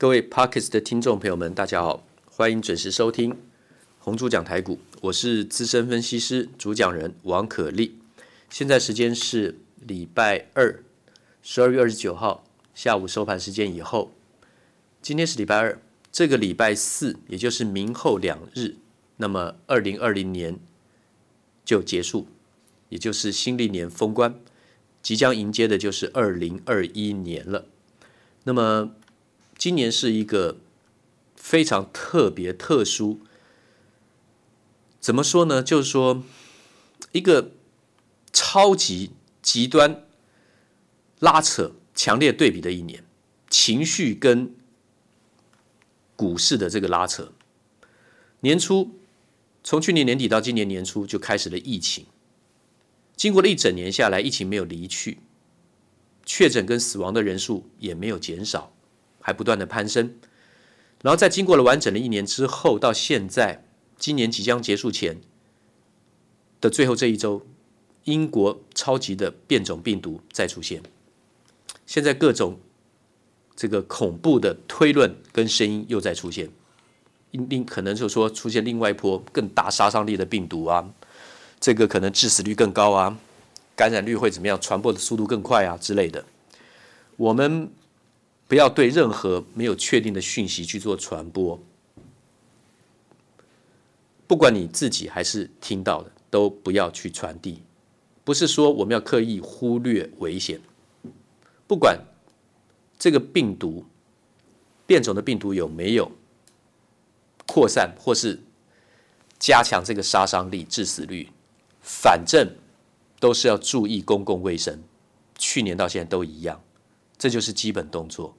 各位 Podcast 的听众朋友们，大家好，欢迎准时收听红猪讲台股，我是资深分析师主讲人王可立。现在时间是礼拜二，十二月二十九号下午收盘时间以后。今天是礼拜二，这个礼拜四，也就是明后两日，那么二零二零年就结束，也就是新历年封关，即将迎接的就是二零二一年了。那么今年是一个非常特别、特殊，怎么说呢？就是说一个超级极端拉扯、强烈对比的一年，情绪跟股市的这个拉扯。年初从去年年底到今年年初就开始了疫情，经过了一整年下来，疫情没有离去，确诊跟死亡的人数也没有减少。还不断的攀升，然后在经过了完整的一年之后，到现在今年即将结束前的最后这一周，英国超级的变种病毒再出现，现在各种这个恐怖的推论跟声音又在出现，另可能就是说出现另外一波更大杀伤力的病毒啊，这个可能致死率更高啊，感染率会怎么样，传播的速度更快啊之类的，我们。不要对任何没有确定的讯息去做传播，不管你自己还是听到的，都不要去传递。不是说我们要刻意忽略危险，不管这个病毒变种的病毒有没有扩散或是加强这个杀伤力、致死率，反正都是要注意公共卫生。去年到现在都一样，这就是基本动作。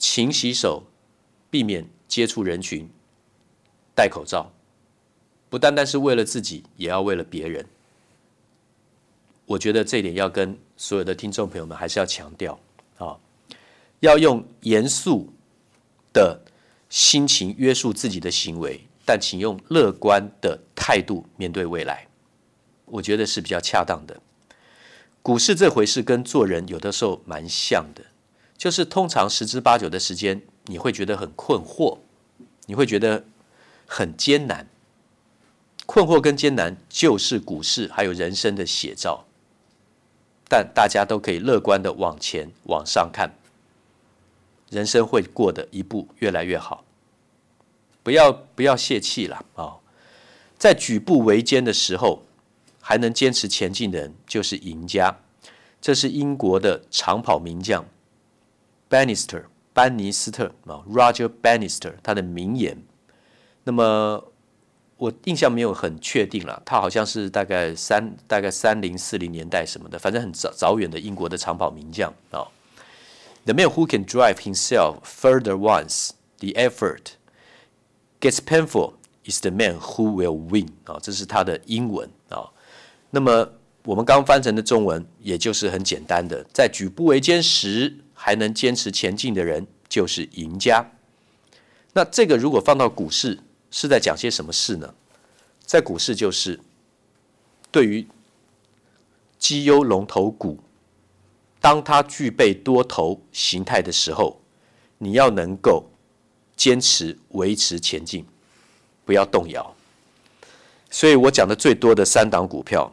勤洗手，避免接触人群，戴口罩，不单单是为了自己，也要为了别人。我觉得这一点要跟所有的听众朋友们还是要强调啊，要用严肃的心情约束自己的行为，但请用乐观的态度面对未来，我觉得是比较恰当的。股市这回事跟做人有的时候蛮像的。就是通常十之八九的时间，你会觉得很困惑，你会觉得很艰难。困惑跟艰难就是股市还有人生的写照。但大家都可以乐观的往前往上看，人生会过得一步越来越好。不要不要泄气了啊！在举步维艰的时候，还能坚持前进的人就是赢家。这是英国的长跑名将。Bannister 班尼斯特啊，Roger Bannister 他的名言。那么我印象没有很确定了，他好像是大概三大概三零四零年代什么的，反正很早早远的英国的长跑名将啊。The man who can drive himself further once the effort gets painful is the man who will win 啊，这是他的英文啊。那么我们刚翻成的中文，也就是很简单的，在举步维艰时。还能坚持前进的人就是赢家。那这个如果放到股市，是在讲些什么事呢？在股市就是对于绩优龙头股，当它具备多头形态的时候，你要能够坚持维持前进，不要动摇。所以我讲的最多的三档股票，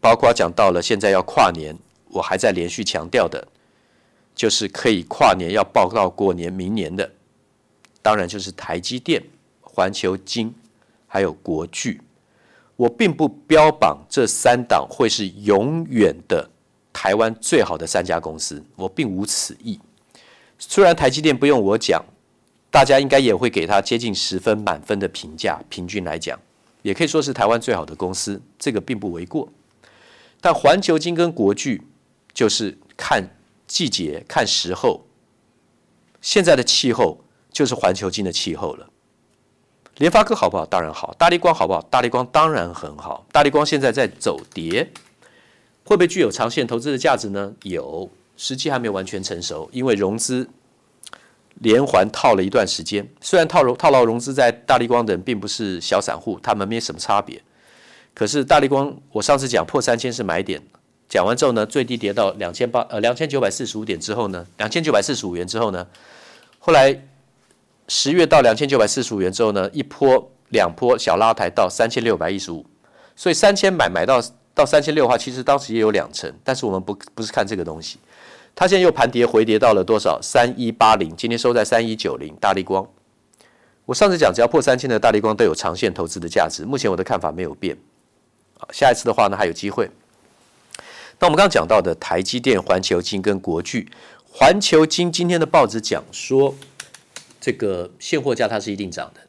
包括讲到了现在要跨年，我还在连续强调的。就是可以跨年要报到过年明年的，当然就是台积电、环球金还有国巨。我并不标榜这三档会是永远的台湾最好的三家公司，我并无此意。虽然台积电不用我讲，大家应该也会给它接近十分满分的评价，平均来讲，也可以说是台湾最好的公司，这个并不为过。但环球金跟国巨就是看。季节看时候，现在的气候就是环球金的气候了。联发科好不好？当然好。大力光好不好？大力光当然很好。大力光现在在走跌，会不会具有长线投资的价值呢？有，时机还没有完全成熟，因为融资连环套了一段时间。虽然套融套牢融资在大力光等并不是小散户，他们没什么差别。可是大力光，我上次讲破三千是买点。讲完之后呢，最低跌到两千八呃两千九百四十五点之后呢，两千九百四十五元之后呢，后来十月到两千九百四十五元之后呢，一波两波小拉抬到三千六百一十五，所以三千买买到到三千六的话，其实当时也有两成，但是我们不不是看这个东西。它现在又盘跌回跌到了多少？三一八零，今天收在三一九零。大立光，我上次讲，只要破三千的大立光都有长线投资的价值。目前我的看法没有变。好下一次的话呢，还有机会。那我们刚刚讲到的台积电、环球金跟国巨，环球金今天的报纸讲说，这个现货价它是一定涨的。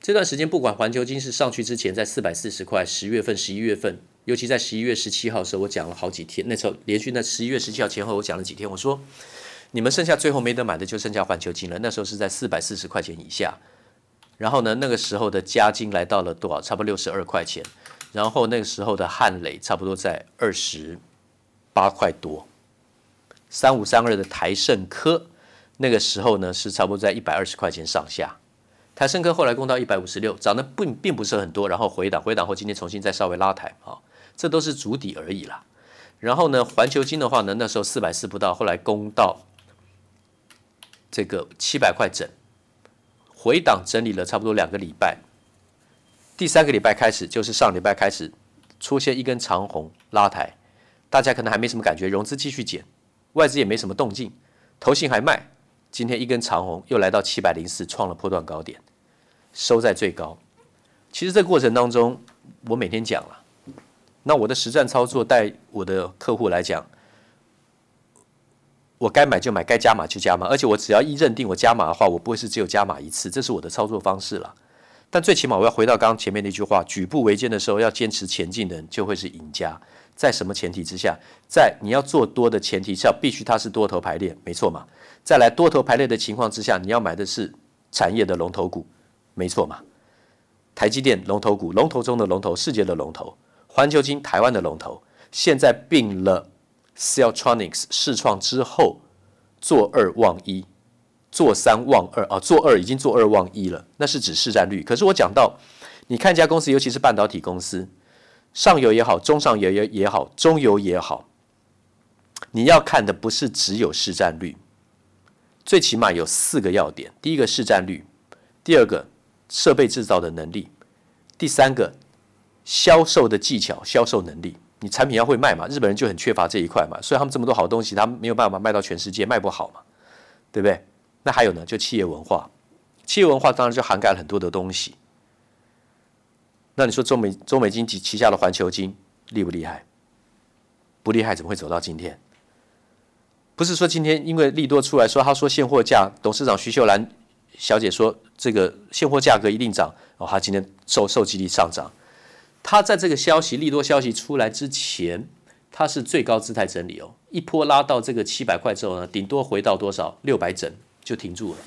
这段时间不管环球金是上去之前在四百四十块，十月份、十一月份。尤其在十一月十七号的时候，我讲了好几天。那时候连续在十一月十七号前后，我讲了几天。我说，你们剩下最后没得买的就剩下环球金了。那时候是在四百四十块钱以下。然后呢，那个时候的加金来到了多少？差不多六十二块钱。然后那个时候的汉磊差不多在二十八块多。三五三二的台盛科，那个时候呢是差不多在一百二十块钱上下。台盛科后来攻到一百五十六，涨得并并不是很多，然后回档，回档后今天重新再稍微拉抬啊。这都是筑底而已啦，然后呢，环球金的话呢，那时候四百四不到，后来攻到这个七百块整，回档整理了差不多两个礼拜，第三个礼拜开始，就是上礼拜开始出现一根长红拉抬，大家可能还没什么感觉，融资继续减，外资也没什么动静，投信还卖，今天一根长红又来到七百零四，创了波段高点，收在最高。其实这过程当中，我每天讲了。那我的实战操作带我的客户来讲，我该买就买，该加码就加码，而且我只要一认定我加码的话，我不会是只有加码一次，这是我的操作方式了。但最起码我要回到刚刚前面那句话：举步维艰的时候，要坚持前进的人就会是赢家。在什么前提之下？在你要做多的前提下，必须它是多头排列，没错嘛？再来多头排列的情况之下，你要买的是产业的龙头股，没错嘛？台积电龙头股，龙头中的龙头，世界的龙头。环球金，台湾的龙头，现在并了 Celltronics 试创之后，做二望一，做三望二啊，做二已经做二望一了，那是指市占率。可是我讲到，你看一家公司，尤其是半导体公司，上游也好，中上游也也好，中游也好，你要看的不是只有市占率，最起码有四个要点：第一个市占率，第二个设备制造的能力，第三个。销售的技巧、销售能力，你产品要会卖嘛？日本人就很缺乏这一块嘛，所以他们这么多好东西，他们没有办法卖到全世界，卖不好嘛，对不对？那还有呢，就企业文化，企业文化当然就涵盖了很多的东西。那你说中美中美金及旗下的环球金厉不厉害？不厉害，怎么会走到今天？不是说今天因为利多出来说，他说现货价，董事长徐秀兰小姐说这个现货价格一定涨，哦，他今天受受激励上涨。他在这个消息利多消息出来之前，他是最高姿态整理哦，一波拉到这个七百块之后呢，顶多回到多少六百整就停住了。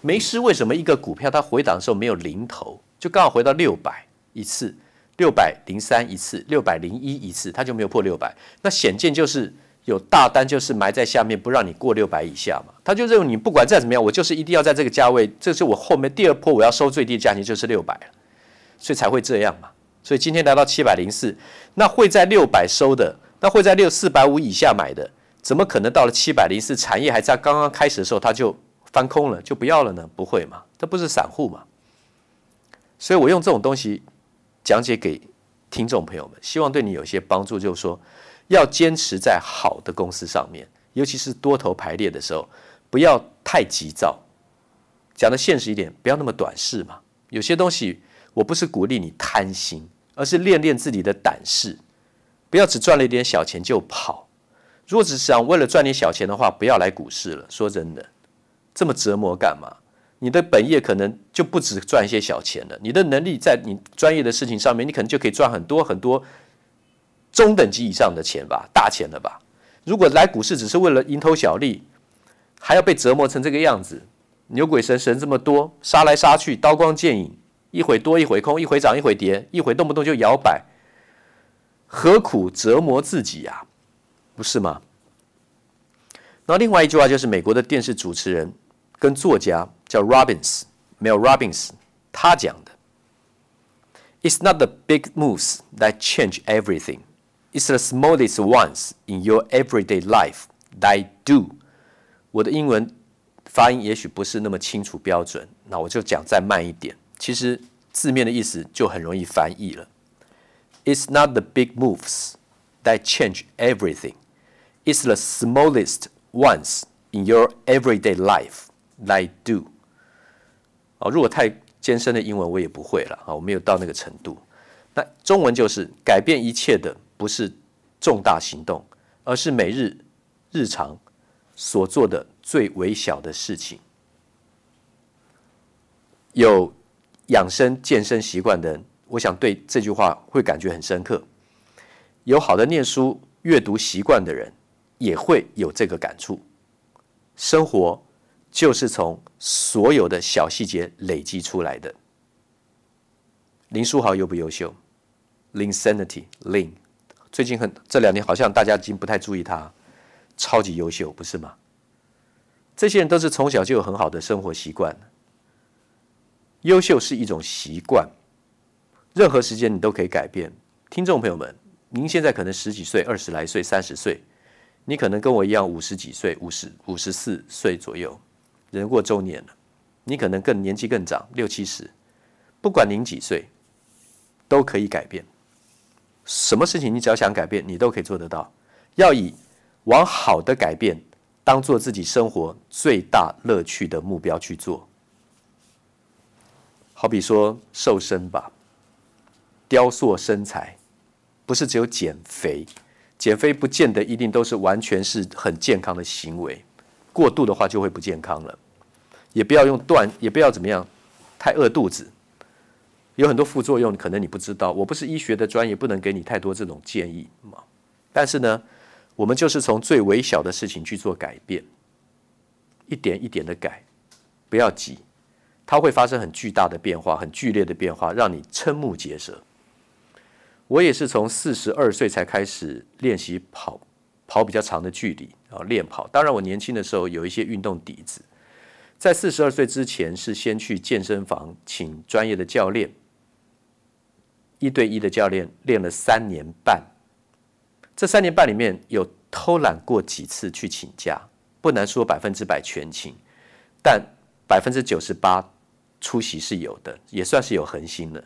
没事，为什么一个股票它回档的时候没有零头，就刚好回到六百一次，六百零三一次，六百零一一次，它就没有破六百？那显见就是有大单就是埋在下面，不让你过六百以下嘛。他就认为你不管再怎么样，我就是一定要在这个价位，这是我后面第二波我要收最低价钱就是六百了，所以才会这样嘛。所以今天来到七百零四，那会在六百收的，那会在六四百五以下买的，怎么可能到了七百零四，产业还在刚刚开始的时候，它就翻空了，就不要了呢？不会嘛？这不是散户嘛？所以我用这种东西讲解给听众朋友们，希望对你有些帮助，就是说要坚持在好的公司上面，尤其是多头排列的时候，不要太急躁。讲的现实一点，不要那么短视嘛。有些东西。我不是鼓励你贪心，而是练练自己的胆识，不要只赚了一点小钱就跑。如果只是想为了赚点小钱的话，不要来股市了。说真的，这么折磨干嘛？你的本业可能就不止赚一些小钱了。你的能力在你专业的事情上面，你可能就可以赚很多很多中等级以上的钱吧，大钱了吧？如果来股市只是为了蝇头小利，还要被折磨成这个样子，牛鬼神神这么多，杀来杀去，刀光剑影。一会多一会空，一会涨一会跌，一会动不动就摇摆，何苦折磨自己呀？不是吗？那另外一句话就是美国的电视主持人跟作家叫 Robbins，Mel Robbins，他讲的：“It's not the big moves that change everything. It's the smallest ones in your everyday life that do.” 我的英文 发音也许不是那么清楚标准，那我就讲再慢一点。其实字面的意思就很容易翻译了。It's not the big moves that change everything. It's the smallest ones in your everyday life that do. 哦，如果太艰深的英文我也不会了啊，我没有到那个程度。那中文就是改变一切的不是重大行动，而是每日日常所做的最微小的事情。有养生健身习惯的人，我想对这句话会感觉很深刻。有好的念书阅读习惯的人，也会有这个感触。生活就是从所有的小细节累积出来的。林书豪优不优秀？Linsanity Lin，最近很这两年好像大家已经不太注意他。超级优秀，不是吗？这些人都是从小就有很好的生活习惯。优秀是一种习惯，任何时间你都可以改变。听众朋友们，您现在可能十几岁、二十来岁、三十岁，你可能跟我一样五十几岁、五十五十四岁左右，人过中年了。你可能更年纪更长，六七十。不管您几岁，都可以改变。什么事情你只要想改变，你都可以做得到。要以往好的改变当做自己生活最大乐趣的目标去做，好比说瘦身吧，雕塑身材，不是只有减肥，减肥不见得一定都是完全是很健康的行为，过度的话就会不健康了，也不要用断，也不要怎么样，太饿肚子，有很多副作用，可能你不知道，我不是医学的专业，不能给你太多这种建议嘛，但是呢。我们就是从最微小的事情去做改变，一点一点的改，不要急，它会发生很巨大的变化，很剧烈的变化，让你瞠目结舌。我也是从四十二岁才开始练习跑，跑比较长的距离啊，练跑。当然，我年轻的时候有一些运动底子，在四十二岁之前是先去健身房请专业的教练，一对一的教练练了三年半。这三年半里面有偷懒过几次去请假，不能说百分之百全勤，但百分之九十八出席是有的，也算是有恒心了。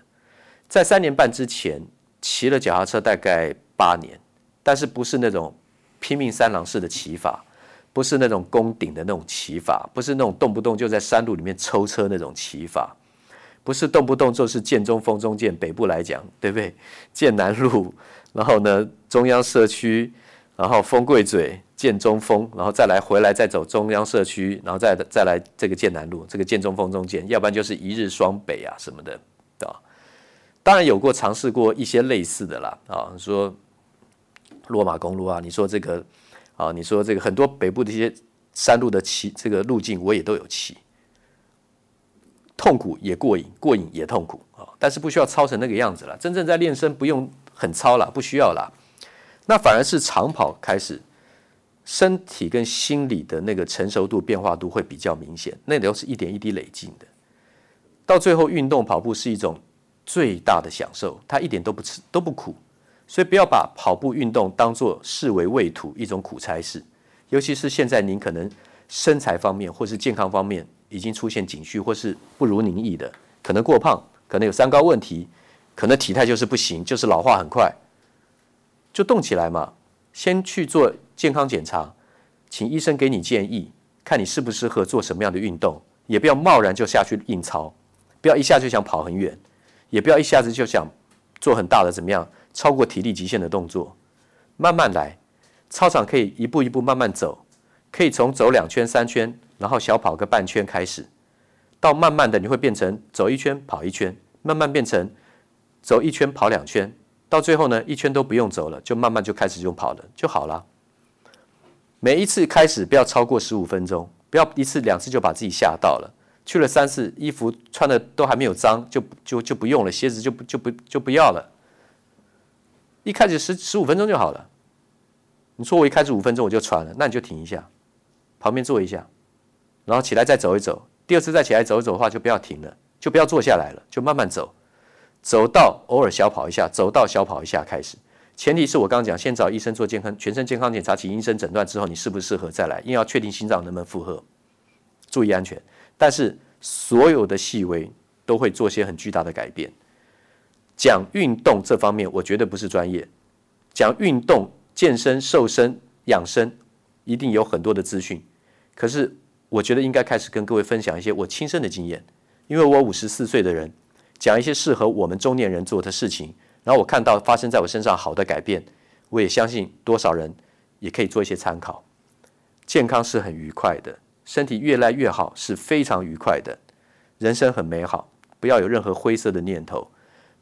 在三年半之前骑了脚踏车大概八年，但是不是那种拼命三郎式的骑法，不是那种攻顶的那种骑法，不是那种动不动就在山路里面抽车那种骑法，不是动不动就是剑中锋中剑。北部来讲，对不对？剑南路。然后呢，中央社区，然后丰贵嘴、建中丰，然后再来回来再走中央社区，然后再再来这个剑南路，这个建中丰中剑，要不然就是一日双北啊什么的，对吧？当然有过尝试过一些类似的啦，啊，说罗马公路啊，你说这个啊，你说这个很多北部的一些山路的骑这个路径，我也都有骑，痛苦也过瘾，过瘾也痛苦啊，但是不需要操成那个样子了。真正在练身不用。很操了，不需要了。那反而是长跑开始，身体跟心理的那个成熟度、变化度会比较明显。那都是一点一滴累进的。到最后，运动跑步是一种最大的享受，它一点都不吃都不苦。所以不要把跑步运动当作视为畏途，一种苦差事。尤其是现在您可能身材方面或是健康方面已经出现警讯，或是不如您意的，可能过胖，可能有三高问题。可能体态就是不行，就是老化很快，就动起来嘛。先去做健康检查，请医生给你建议，看你适不适合做什么样的运动。也不要贸然就下去硬操，不要一下就想跑很远，也不要一下子就想做很大的怎么样超过体力极限的动作。慢慢来，操场可以一步一步慢慢走，可以从走两圈三圈，然后小跑个半圈开始，到慢慢的你会变成走一圈跑一圈，慢慢变成。走一圈，跑两圈，到最后呢，一圈都不用走了，就慢慢就开始用跑了就好了。每一次开始不要超过十五分钟，不要一次两次就把自己吓到了。去了三次，衣服穿的都还没有脏，就就就不用了，鞋子就不就不就不要了。一开始十十五分钟就好了。你说我一开始五分钟我就喘了，那你就停一下，旁边坐一下，然后起来再走一走。第二次再起来走一走的话，就不要停了，就不要坐下来了，就慢慢走。走到偶尔小跑一下，走到小跑一下开始，前提是我刚刚讲，先找医生做健康全身健康检查，请医生诊断之后，你适不适合再来，因为要确定心脏能不能负荷。注意安全，但是所有的细微都会做些很巨大的改变。讲运动这方面，我绝对不是专业。讲运动、健身、瘦身、养生，一定有很多的资讯。可是，我觉得应该开始跟各位分享一些我亲身的经验，因为我五十四岁的人，讲一些适合我们中年人做的事情，然后我看到发生在我身上好的改变，我也相信多少人也可以做一些参考。健康是很愉快的，身体越来越好是非常愉快的，人生很美好，不要有任何灰色的念头。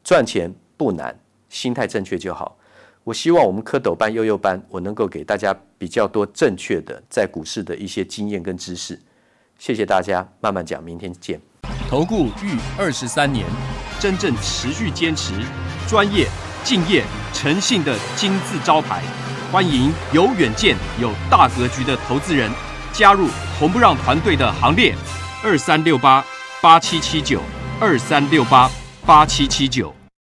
赚钱不难，心态正确就好。我希望我们蝌蚪班、幼幼班，我能够给大家比较多正确的在股市的一些经验跟知识。谢谢大家，慢慢讲，明天见。投顾逾二十三年，真正持续坚持、专业、敬业、诚信的金字招牌。欢迎有远见、有大格局的投资人加入红不让团队的行列。二三六八八七七九，二三六八。八七七九。